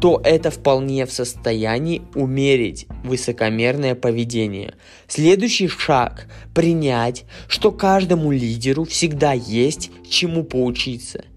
то это вполне в состоянии умерить высокомерное поведение. Следующий шаг – принять, что каждому лидеру всегда есть чему поучиться –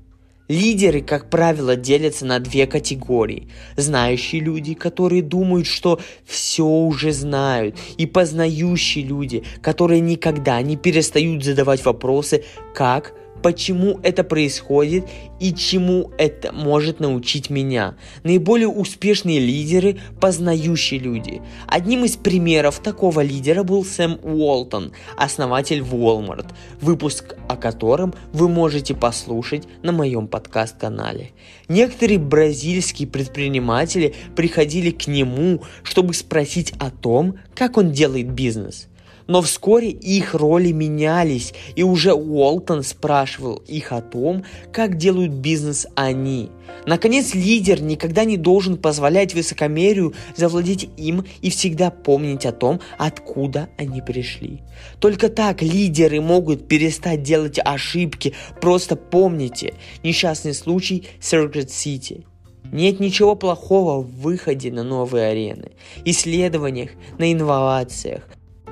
Лидеры, как правило, делятся на две категории. Знающие люди, которые думают, что все уже знают, и познающие люди, которые никогда не перестают задавать вопросы, как почему это происходит и чему это может научить меня. Наиболее успешные лидеры – познающие люди. Одним из примеров такого лидера был Сэм Уолтон, основатель Walmart, выпуск о котором вы можете послушать на моем подкаст-канале. Некоторые бразильские предприниматели приходили к нему, чтобы спросить о том, как он делает бизнес – но вскоре их роли менялись, и уже Уолтон спрашивал их о том, как делают бизнес они. Наконец, лидер никогда не должен позволять высокомерию завладеть им и всегда помнить о том, откуда они пришли. Только так лидеры могут перестать делать ошибки. Просто помните несчастный случай Circuit City. Нет ничего плохого в выходе на новые арены, исследованиях, на инновациях,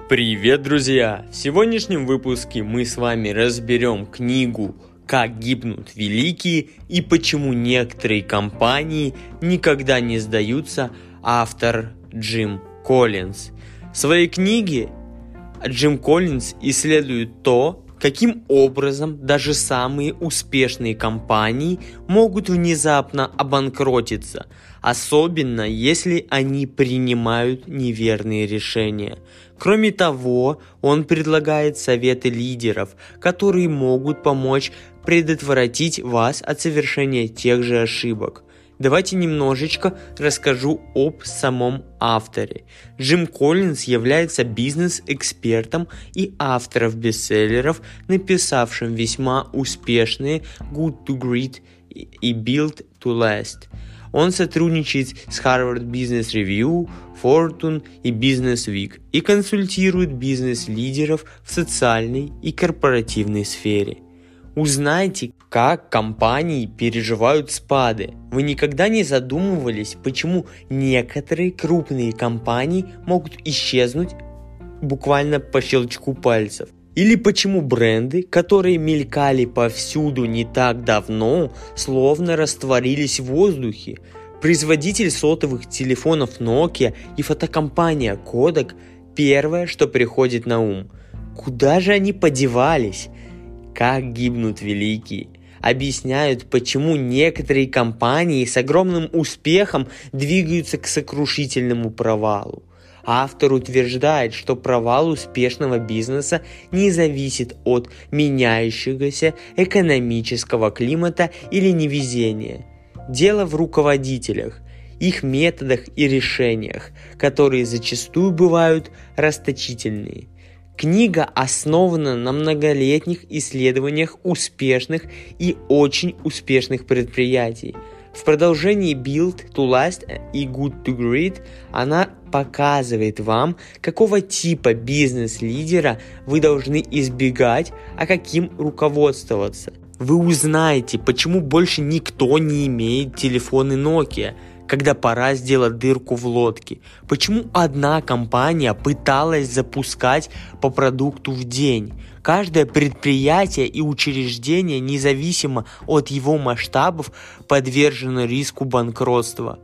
Привет, друзья! В сегодняшнем выпуске мы с вами разберем книгу «Как гибнут великие» и почему некоторые компании никогда не сдаются автор Джим Коллинз. В своей книге Джим Коллинз исследует то, каким образом даже самые успешные компании могут внезапно обанкротиться, особенно если они принимают неверные решения. Кроме того, он предлагает советы лидеров, которые могут помочь предотвратить вас от совершения тех же ошибок. Давайте немножечко расскажу об самом авторе. Джим Коллинз является бизнес-экспертом и автором бестселлеров, написавшим весьма успешные Good to Great и Build to Last. Он сотрудничает с Harvard Business Review, Fortune и Business Week и консультирует бизнес-лидеров в социальной и корпоративной сфере. Узнайте, как компании переживают спады. Вы никогда не задумывались, почему некоторые крупные компании могут исчезнуть буквально по щелчку пальцев. Или почему бренды, которые мелькали повсюду не так давно, словно растворились в воздухе. Производитель сотовых телефонов Nokia и фотокомпания Kodak – первое, что приходит на ум. Куда же они подевались? Как гибнут великие? Объясняют, почему некоторые компании с огромным успехом двигаются к сокрушительному провалу. Автор утверждает, что провал успешного бизнеса не зависит от меняющегося экономического климата или невезения. Дело в руководителях, их методах и решениях, которые зачастую бывают расточительные. Книга основана на многолетних исследованиях успешных и очень успешных предприятий – в продолжении Build to Last и Good to Great она показывает вам, какого типа бизнес-лидера вы должны избегать, а каким руководствоваться. Вы узнаете, почему больше никто не имеет телефоны Nokia, когда пора сделать дырку в лодке. Почему одна компания пыталась запускать по продукту в день, Каждое предприятие и учреждение, независимо от его масштабов, подвержено риску банкротства.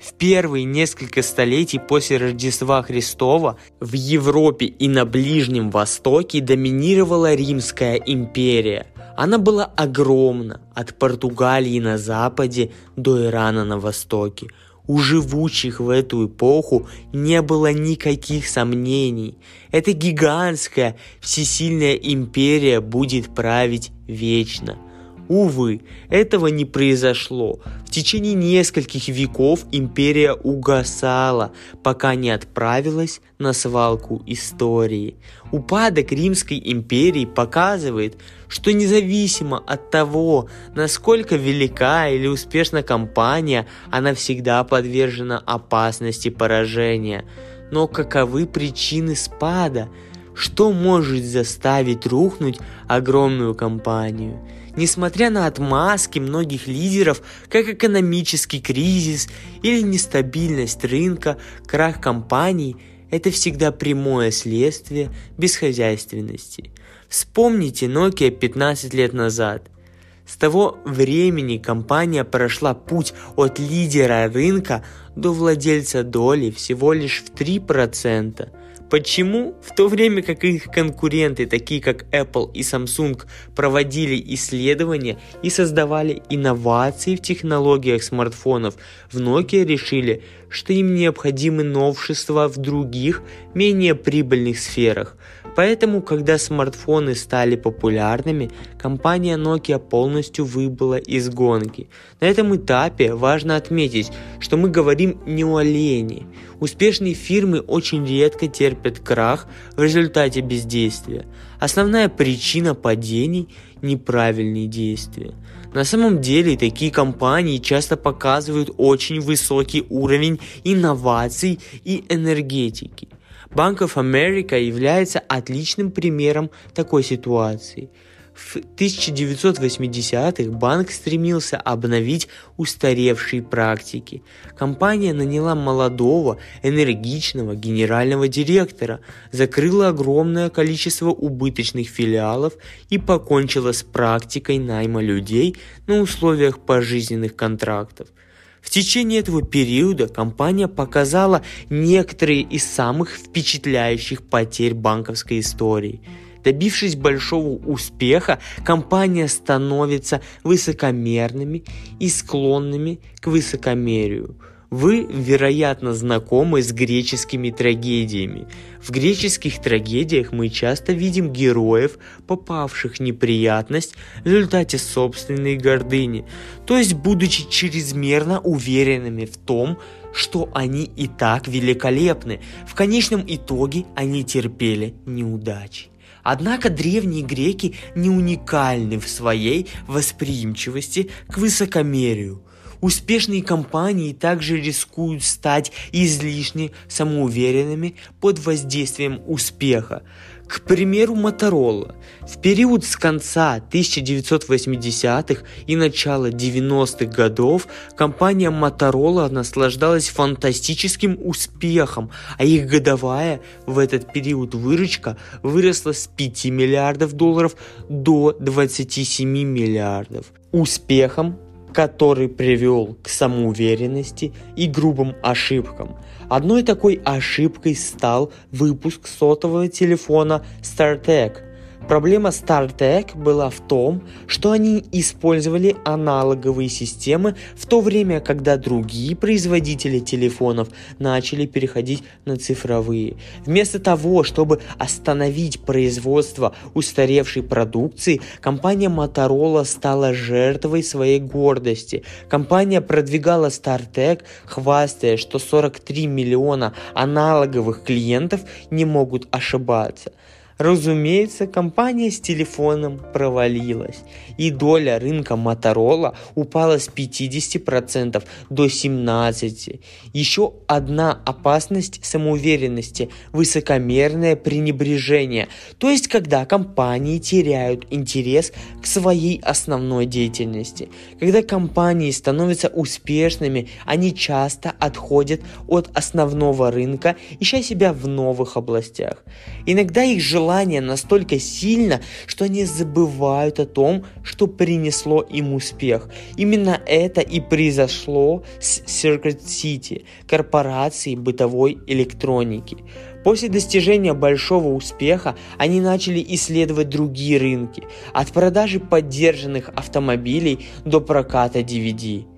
В первые несколько столетий после Рождества Христова в Европе и на Ближнем Востоке доминировала Римская империя. Она была огромна от Португалии на западе до Ирана на востоке – у живущих в эту эпоху не было никаких сомнений. Эта гигантская всесильная империя будет править вечно. Увы, этого не произошло. В течение нескольких веков империя угасала, пока не отправилась на свалку истории. Упадок Римской империи показывает, что независимо от того, насколько велика или успешна компания, она всегда подвержена опасности поражения. Но каковы причины спада? Что может заставить рухнуть огромную компанию? Несмотря на отмазки многих лидеров, как экономический кризис или нестабильность рынка, крах компаний – это всегда прямое следствие бесхозяйственности. Вспомните Nokia 15 лет назад. С того времени компания прошла путь от лидера рынка до владельца доли всего лишь в 3%. Почему? В то время как их конкуренты, такие как Apple и Samsung, проводили исследования и создавали инновации в технологиях смартфонов, в Nokia решили, что им необходимы новшества в других, менее прибыльных сферах. Поэтому, когда смартфоны стали популярными, компания Nokia полностью выбыла из гонки. На этом этапе важно отметить, что мы говорим не о лени. Успешные фирмы очень редко терпят крах в результате бездействия. Основная причина падений – неправильные действия. На самом деле такие компании часто показывают очень высокий уровень инноваций и энергетики – Bank of America является отличным примером такой ситуации. В 1980-х банк стремился обновить устаревшие практики. Компания наняла молодого, энергичного генерального директора, закрыла огромное количество убыточных филиалов и покончила с практикой найма людей на условиях пожизненных контрактов – в течение этого периода компания показала некоторые из самых впечатляющих потерь банковской истории. Добившись большого успеха, компания становится высокомерными и склонными к высокомерию – вы, вероятно, знакомы с греческими трагедиями. В греческих трагедиях мы часто видим героев, попавших в неприятность в результате собственной гордыни, то есть будучи чрезмерно уверенными в том, что они и так великолепны. В конечном итоге они терпели неудачи. Однако древние греки не уникальны в своей восприимчивости к высокомерию – Успешные компании также рискуют стать излишне самоуверенными под воздействием успеха. К примеру, Motorola. В период с конца 1980-х и начала 90-х годов компания Motorola наслаждалась фантастическим успехом, а их годовая в этот период выручка выросла с 5 миллиардов долларов до 27 миллиардов. Успехом который привел к самоуверенности и грубым ошибкам. Одной такой ошибкой стал выпуск сотового телефона StarTech – Проблема StarTech была в том, что они использовали аналоговые системы в то время, когда другие производители телефонов начали переходить на цифровые. Вместо того, чтобы остановить производство устаревшей продукции, компания Motorola стала жертвой своей гордости. Компания продвигала StarTech, хвастая, что 43 миллиона аналоговых клиентов не могут ошибаться. Разумеется, компания с телефоном провалилась, и доля рынка Моторола упала с 50% до 17%. Еще одна опасность самоуверенности – высокомерное пренебрежение, то есть когда компании теряют интерес к своей основной деятельности. Когда компании становятся успешными, они часто отходят от основного рынка, ища себя в новых областях. Иногда их желание желание настолько сильно, что они забывают о том, что принесло им успех. Именно это и произошло с Circuit City, корпорацией бытовой электроники. После достижения большого успеха они начали исследовать другие рынки, от продажи поддержанных автомобилей до проката DVD.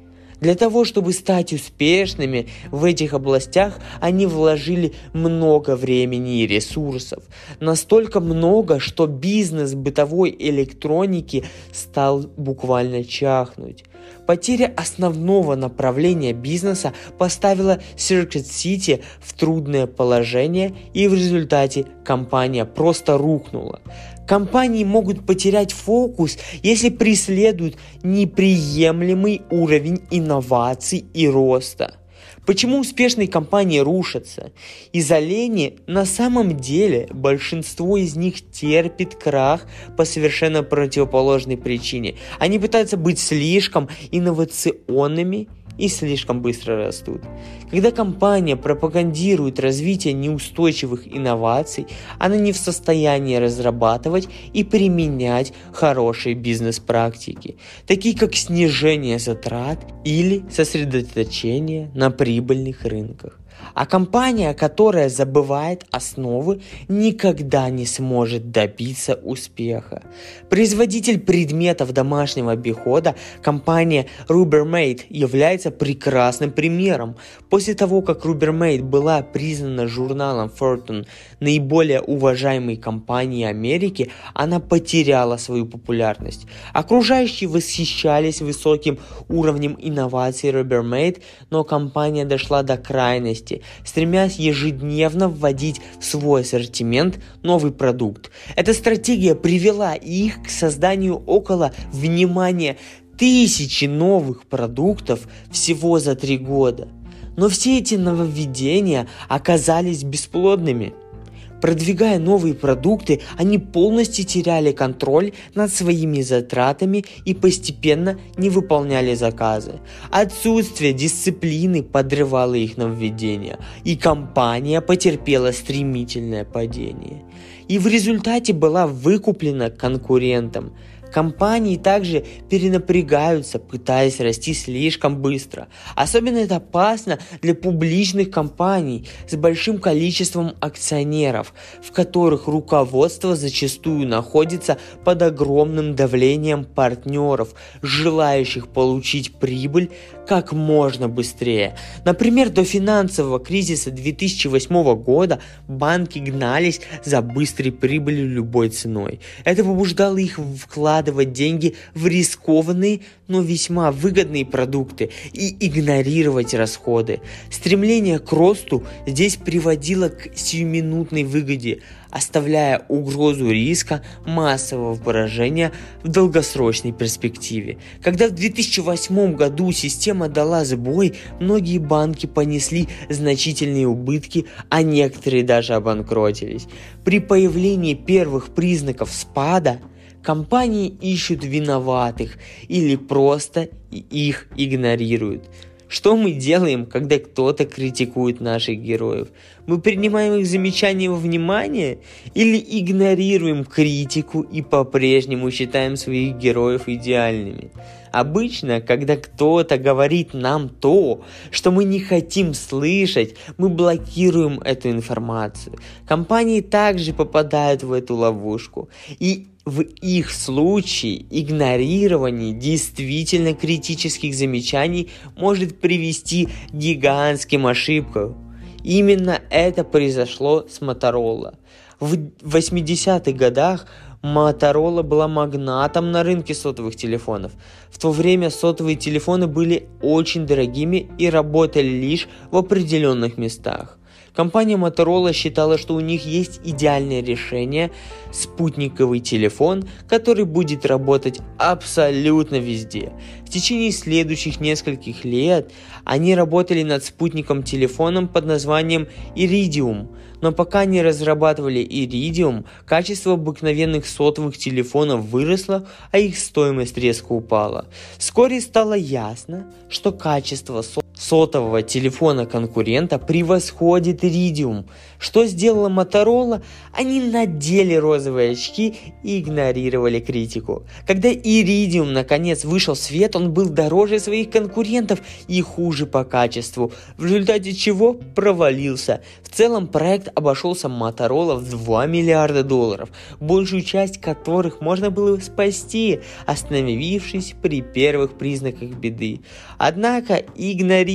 Для того, чтобы стать успешными в этих областях, они вложили много времени и ресурсов. Настолько много, что бизнес бытовой электроники стал буквально чахнуть. Потеря основного направления бизнеса поставила Circuit City в трудное положение и в результате компания просто рухнула. Компании могут потерять фокус, если преследуют неприемлемый уровень инноваций и роста. Почему успешные компании рушатся? Из-за лени на самом деле большинство из них терпит крах по совершенно противоположной причине. Они пытаются быть слишком инновационными и слишком быстро растут. Когда компания пропагандирует развитие неустойчивых инноваций, она не в состоянии разрабатывать и применять хорошие бизнес-практики, такие как снижение затрат или сосредоточение на прибыльных рынках. А компания, которая забывает основы, никогда не сможет добиться успеха. Производитель предметов домашнего обихода, компания Rubbermaid, является прекрасным примером. После того, как Rubbermaid была признана журналом Fortune наиболее уважаемой компанией Америки, она потеряла свою популярность. Окружающие восхищались высоким уровнем инноваций Rubbermaid, но компания дошла до крайности деятельности, стремясь ежедневно вводить в свой ассортимент новый продукт. Эта стратегия привела их к созданию около, внимания, тысячи новых продуктов всего за три года. Но все эти нововведения оказались бесплодными – Продвигая новые продукты, они полностью теряли контроль над своими затратами и постепенно не выполняли заказы. Отсутствие дисциплины подрывало их нововведения, и компания потерпела стремительное падение. И в результате была выкуплена конкурентом – Компании также перенапрягаются, пытаясь расти слишком быстро. Особенно это опасно для публичных компаний с большим количеством акционеров, в которых руководство зачастую находится под огромным давлением партнеров, желающих получить прибыль как можно быстрее. Например, до финансового кризиса 2008 года банки гнались за быстрой прибылью любой ценой. Это побуждало их вкладывать деньги в рискованные, но весьма выгодные продукты и игнорировать расходы. Стремление к росту здесь приводило к сиюминутной выгоде, оставляя угрозу риска массового поражения в долгосрочной перспективе. Когда в 2008 году система дала сбой, многие банки понесли значительные убытки, а некоторые даже обанкротились. При появлении первых признаков спада – Компании ищут виноватых или просто их игнорируют. Что мы делаем, когда кто-то критикует наших героев? Мы принимаем их замечания во внимание или игнорируем критику и по-прежнему считаем своих героев идеальными? Обычно, когда кто-то говорит нам то, что мы не хотим слышать, мы блокируем эту информацию. Компании также попадают в эту ловушку. И в их случае игнорирование действительно критических замечаний может привести к гигантским ошибкам. Именно это произошло с Моторола. В 80-х годах Моторола была магнатом на рынке сотовых телефонов. В то время сотовые телефоны были очень дорогими и работали лишь в определенных местах. Компания Motorola считала, что у них есть идеальное решение – спутниковый телефон, который будет работать абсолютно везде. В течение следующих нескольких лет они работали над спутником телефоном под названием Iridium – но пока не разрабатывали Iridium, качество обыкновенных сотовых телефонов выросло, а их стоимость резко упала. Вскоре стало ясно, что качество сотового телефона конкурента превосходит Iridium. Что сделала Motorola? Они надели розовые очки и игнорировали критику. Когда Iridium наконец вышел в свет, он был дороже своих конкурентов и хуже по качеству, в результате чего провалился. В целом проект обошелся Motorola в 2 миллиарда долларов, большую часть которых можно было спасти, остановившись при первых признаках беды. Однако игнорирование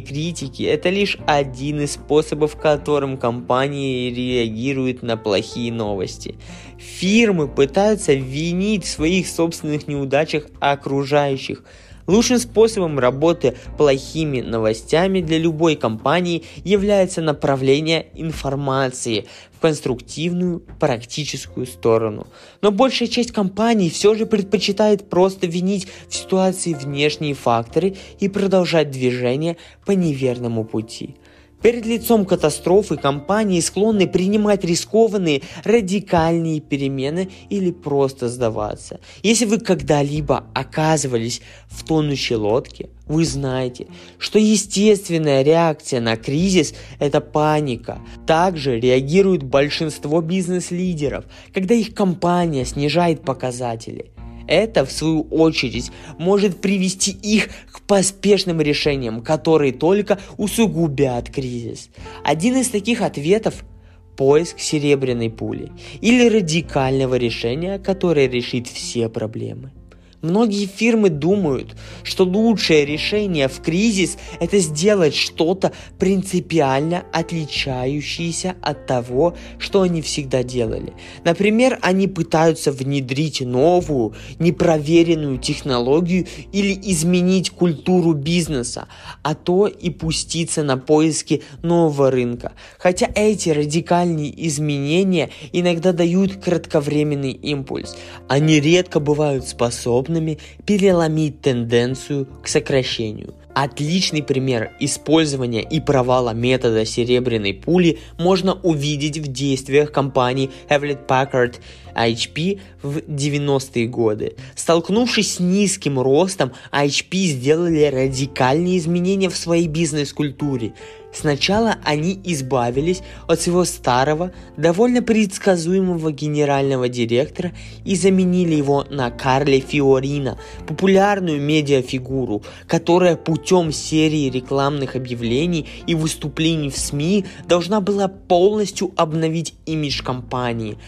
критики – это лишь один из способов, которым компании реагируют на плохие новости. Фирмы пытаются винить в своих собственных неудачах окружающих – Лучшим способом работы плохими новостями для любой компании является направление информации в конструктивную, практическую сторону. Но большая часть компаний все же предпочитает просто винить в ситуации внешние факторы и продолжать движение по неверному пути. Перед лицом катастрофы компании склонны принимать рискованные, радикальные перемены или просто сдаваться. Если вы когда-либо оказывались в тонущей лодке, вы знаете, что естественная реакция на кризис – это паника. Также реагирует большинство бизнес-лидеров, когда их компания снижает показатели – это, в свою очередь, может привести их к поспешным решениям, которые только усугубят кризис. Один из таких ответов – поиск серебряной пули или радикального решения, которое решит все проблемы. Многие фирмы думают, что лучшее решение в кризис – это сделать что-то принципиально отличающееся от того, что они всегда делали. Например, они пытаются внедрить новую, непроверенную технологию или изменить культуру бизнеса, а то и пуститься на поиски нового рынка. Хотя эти радикальные изменения иногда дают кратковременный импульс, они редко бывают способны способными переломить тенденцию к сокращению. Отличный пример использования и провала метода серебряной пули можно увидеть в действиях компании Hewlett Packard HP в 90-е годы. Столкнувшись с низким ростом, HP сделали радикальные изменения в своей бизнес-культуре. Сначала они избавились от своего старого, довольно предсказуемого генерального директора и заменили его на Карле Фиорина, популярную медиафигуру, которая путем серии рекламных объявлений и выступлений в СМИ должна была полностью обновить имидж компании.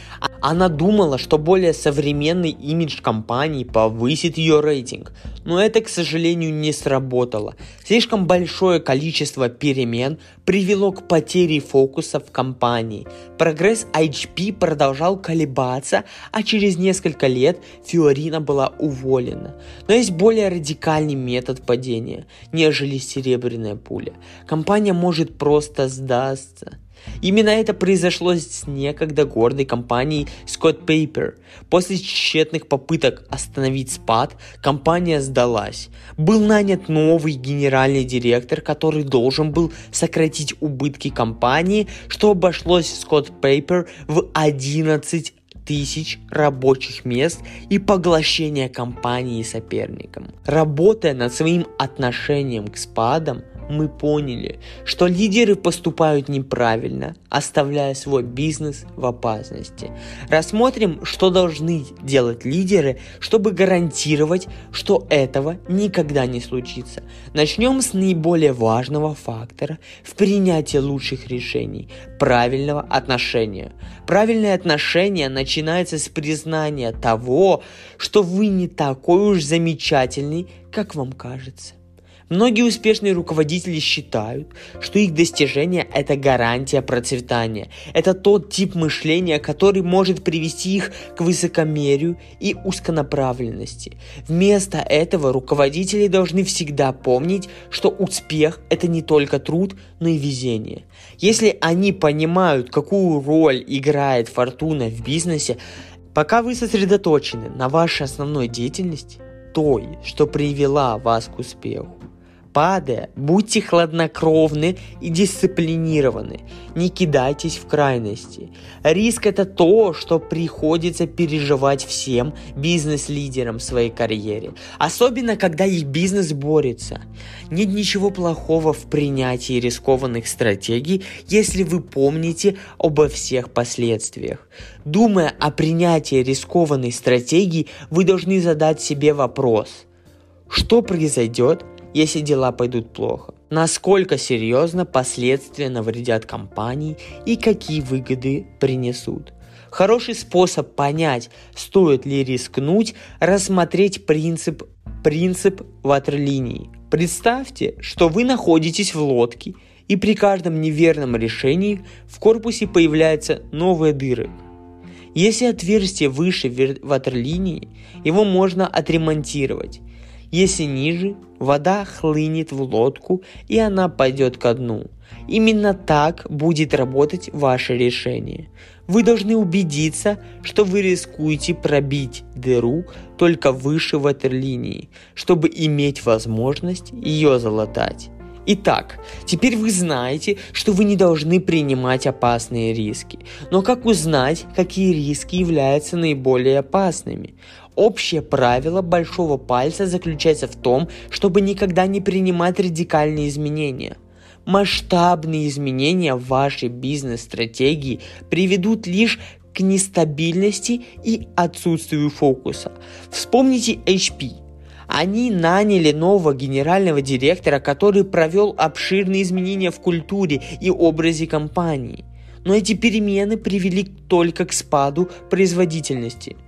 Она думала, что более современный имидж компании повысит ее рейтинг, но это, к сожалению, не сработало. Слишком большое количество перемен привело к потере фокуса в компании. Прогресс HP продолжал колебаться, а через несколько лет Фиорина была уволена. Но есть более радикальный метод падения, нежели серебряная пуля. Компания может просто сдастся. Именно это произошло с некогда гордой компанией Scott Paper. После тщетных попыток остановить спад, компания сдалась. Был нанят новый генеральный директор, который должен был сократить убытки компании, что обошлось Scott Paper в 11 тысяч рабочих мест и поглощение компании соперником. Работая над своим отношением к спадам, мы поняли, что лидеры поступают неправильно, оставляя свой бизнес в опасности. Рассмотрим, что должны делать лидеры, чтобы гарантировать, что этого никогда не случится. Начнем с наиболее важного фактора в принятии лучших решений – правильного отношения. Правильное отношение начинается с признания того, что вы не такой уж замечательный, как вам кажется. Многие успешные руководители считают, что их достижение – это гарантия процветания. Это тот тип мышления, который может привести их к высокомерию и узконаправленности. Вместо этого руководители должны всегда помнить, что успех – это не только труд, но и везение. Если они понимают, какую роль играет фортуна в бизнесе, пока вы сосредоточены на вашей основной деятельности, той, что привела вас к успеху, Падая, будьте хладнокровны и дисциплинированы. Не кидайтесь в крайности. Риск это то, что приходится переживать всем бизнес-лидерам в своей карьере. Особенно, когда их бизнес борется. Нет ничего плохого в принятии рискованных стратегий, если вы помните обо всех последствиях. Думая о принятии рискованной стратегии, вы должны задать себе вопрос. Что произойдет, если дела пойдут плохо. Насколько серьезно последствия навредят компании и какие выгоды принесут. Хороший способ понять, стоит ли рискнуть, рассмотреть принцип, принцип ватерлинии. Представьте, что вы находитесь в лодке, и при каждом неверном решении в корпусе появляются новые дыры. Если отверстие выше ватерлинии, его можно отремонтировать. Если ниже, вода хлынет в лодку и она пойдет ко дну. Именно так будет работать ваше решение. Вы должны убедиться, что вы рискуете пробить дыру только выше ватерлинии, чтобы иметь возможность ее залатать. Итак, теперь вы знаете, что вы не должны принимать опасные риски. Но как узнать, какие риски являются наиболее опасными? Общее правило большого пальца заключается в том, чтобы никогда не принимать радикальные изменения. Масштабные изменения вашей бизнес-стратегии приведут лишь к нестабильности и отсутствию фокуса. Вспомните HP. Они наняли нового генерального директора, который провел обширные изменения в культуре и образе компании. Но эти перемены привели только к спаду производительности –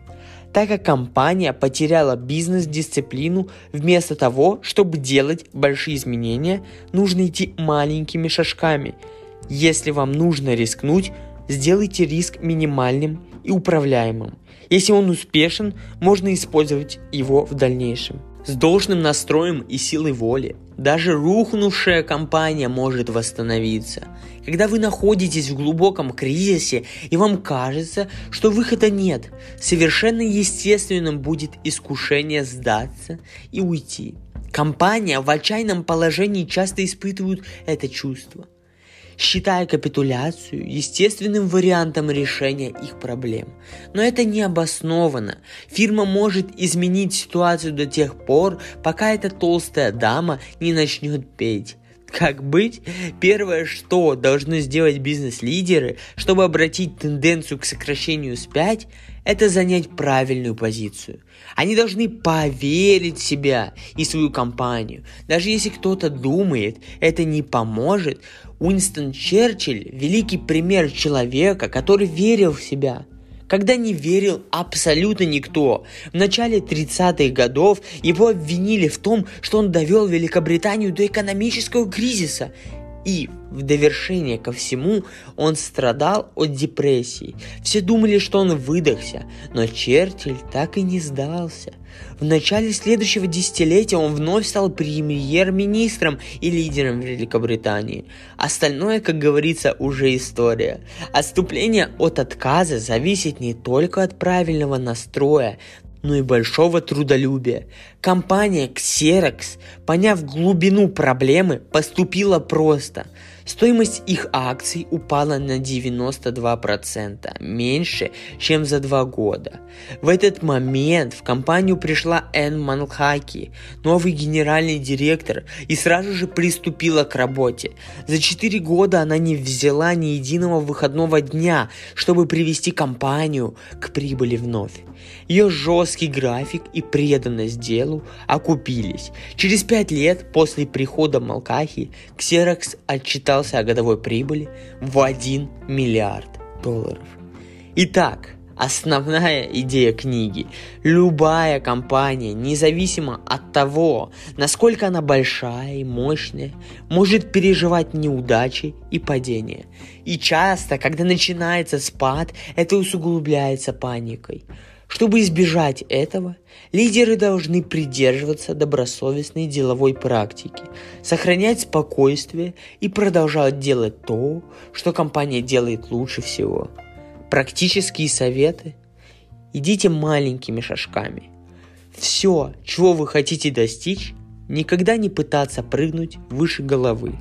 так как компания потеряла бизнес-дисциплину, вместо того, чтобы делать большие изменения, нужно идти маленькими шажками. Если вам нужно рискнуть, сделайте риск минимальным и управляемым. Если он успешен, можно использовать его в дальнейшем. С должным настроем и силой воли даже рухнувшая компания может восстановиться. Когда вы находитесь в глубоком кризисе и вам кажется, что выхода нет, совершенно естественным будет искушение сдаться и уйти. Компания в отчаянном положении часто испытывают это чувство считая капитуляцию естественным вариантом решения их проблем. Но это не обосновано. Фирма может изменить ситуацию до тех пор, пока эта толстая дама не начнет петь. Как быть? Первое, что должны сделать бизнес-лидеры, чтобы обратить тенденцию к сокращению спять, это занять правильную позицию. Они должны поверить в себя и свою компанию. Даже если кто-то думает, это не поможет, Уинстон Черчилль – великий пример человека, который верил в себя. Когда не верил абсолютно никто. В начале 30-х годов его обвинили в том, что он довел Великобританию до экономического кризиса. И в довершение ко всему он страдал от депрессии. Все думали, что он выдохся, но Черчилль так и не сдался. В начале следующего десятилетия он вновь стал премьер-министром и лидером Великобритании. Остальное, как говорится, уже история. Отступление от отказа зависит не только от правильного настроя, но и большого трудолюбия. Компания Xerox, поняв глубину проблемы, поступила просто – Стоимость их акций упала на 92%, меньше, чем за два года. В этот момент в компанию пришла Энн Манхаки, новый генеральный директор, и сразу же приступила к работе. За 4 года она не взяла ни единого выходного дня, чтобы привести компанию к прибыли вновь. Ее жесткий график и преданность делу окупились. Через пять лет после прихода Малкахи Xerox отчитался о годовой прибыли в 1 миллиард долларов. Итак, Основная идея книги. Любая компания, независимо от того, насколько она большая и мощная, может переживать неудачи и падения. И часто, когда начинается спад, это усугубляется паникой. Чтобы избежать этого, лидеры должны придерживаться добросовестной деловой практики, сохранять спокойствие и продолжать делать то, что компания делает лучше всего. Практические советы. Идите маленькими шажками. Все, чего вы хотите достичь, никогда не пытаться прыгнуть выше головы.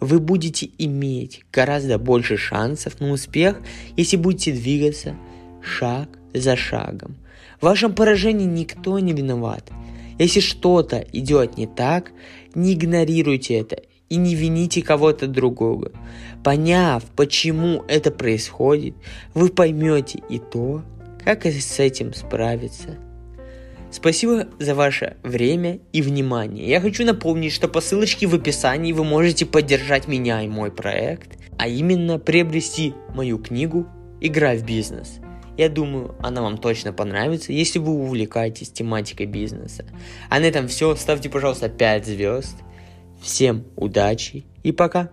Вы будете иметь гораздо больше шансов на успех, если будете двигаться шаг за шагом. В вашем поражении никто не виноват. Если что-то идет не так, не игнорируйте это и не вините кого-то другого. Поняв, почему это происходит, вы поймете и то, как с этим справиться. Спасибо за ваше время и внимание. Я хочу напомнить, что по ссылочке в описании вы можете поддержать меня и мой проект, а именно приобрести мою книгу «Игра в бизнес». Я думаю, она вам точно понравится, если вы увлекаетесь тематикой бизнеса. А на этом все. Ставьте, пожалуйста, 5 звезд. Всем удачи и пока.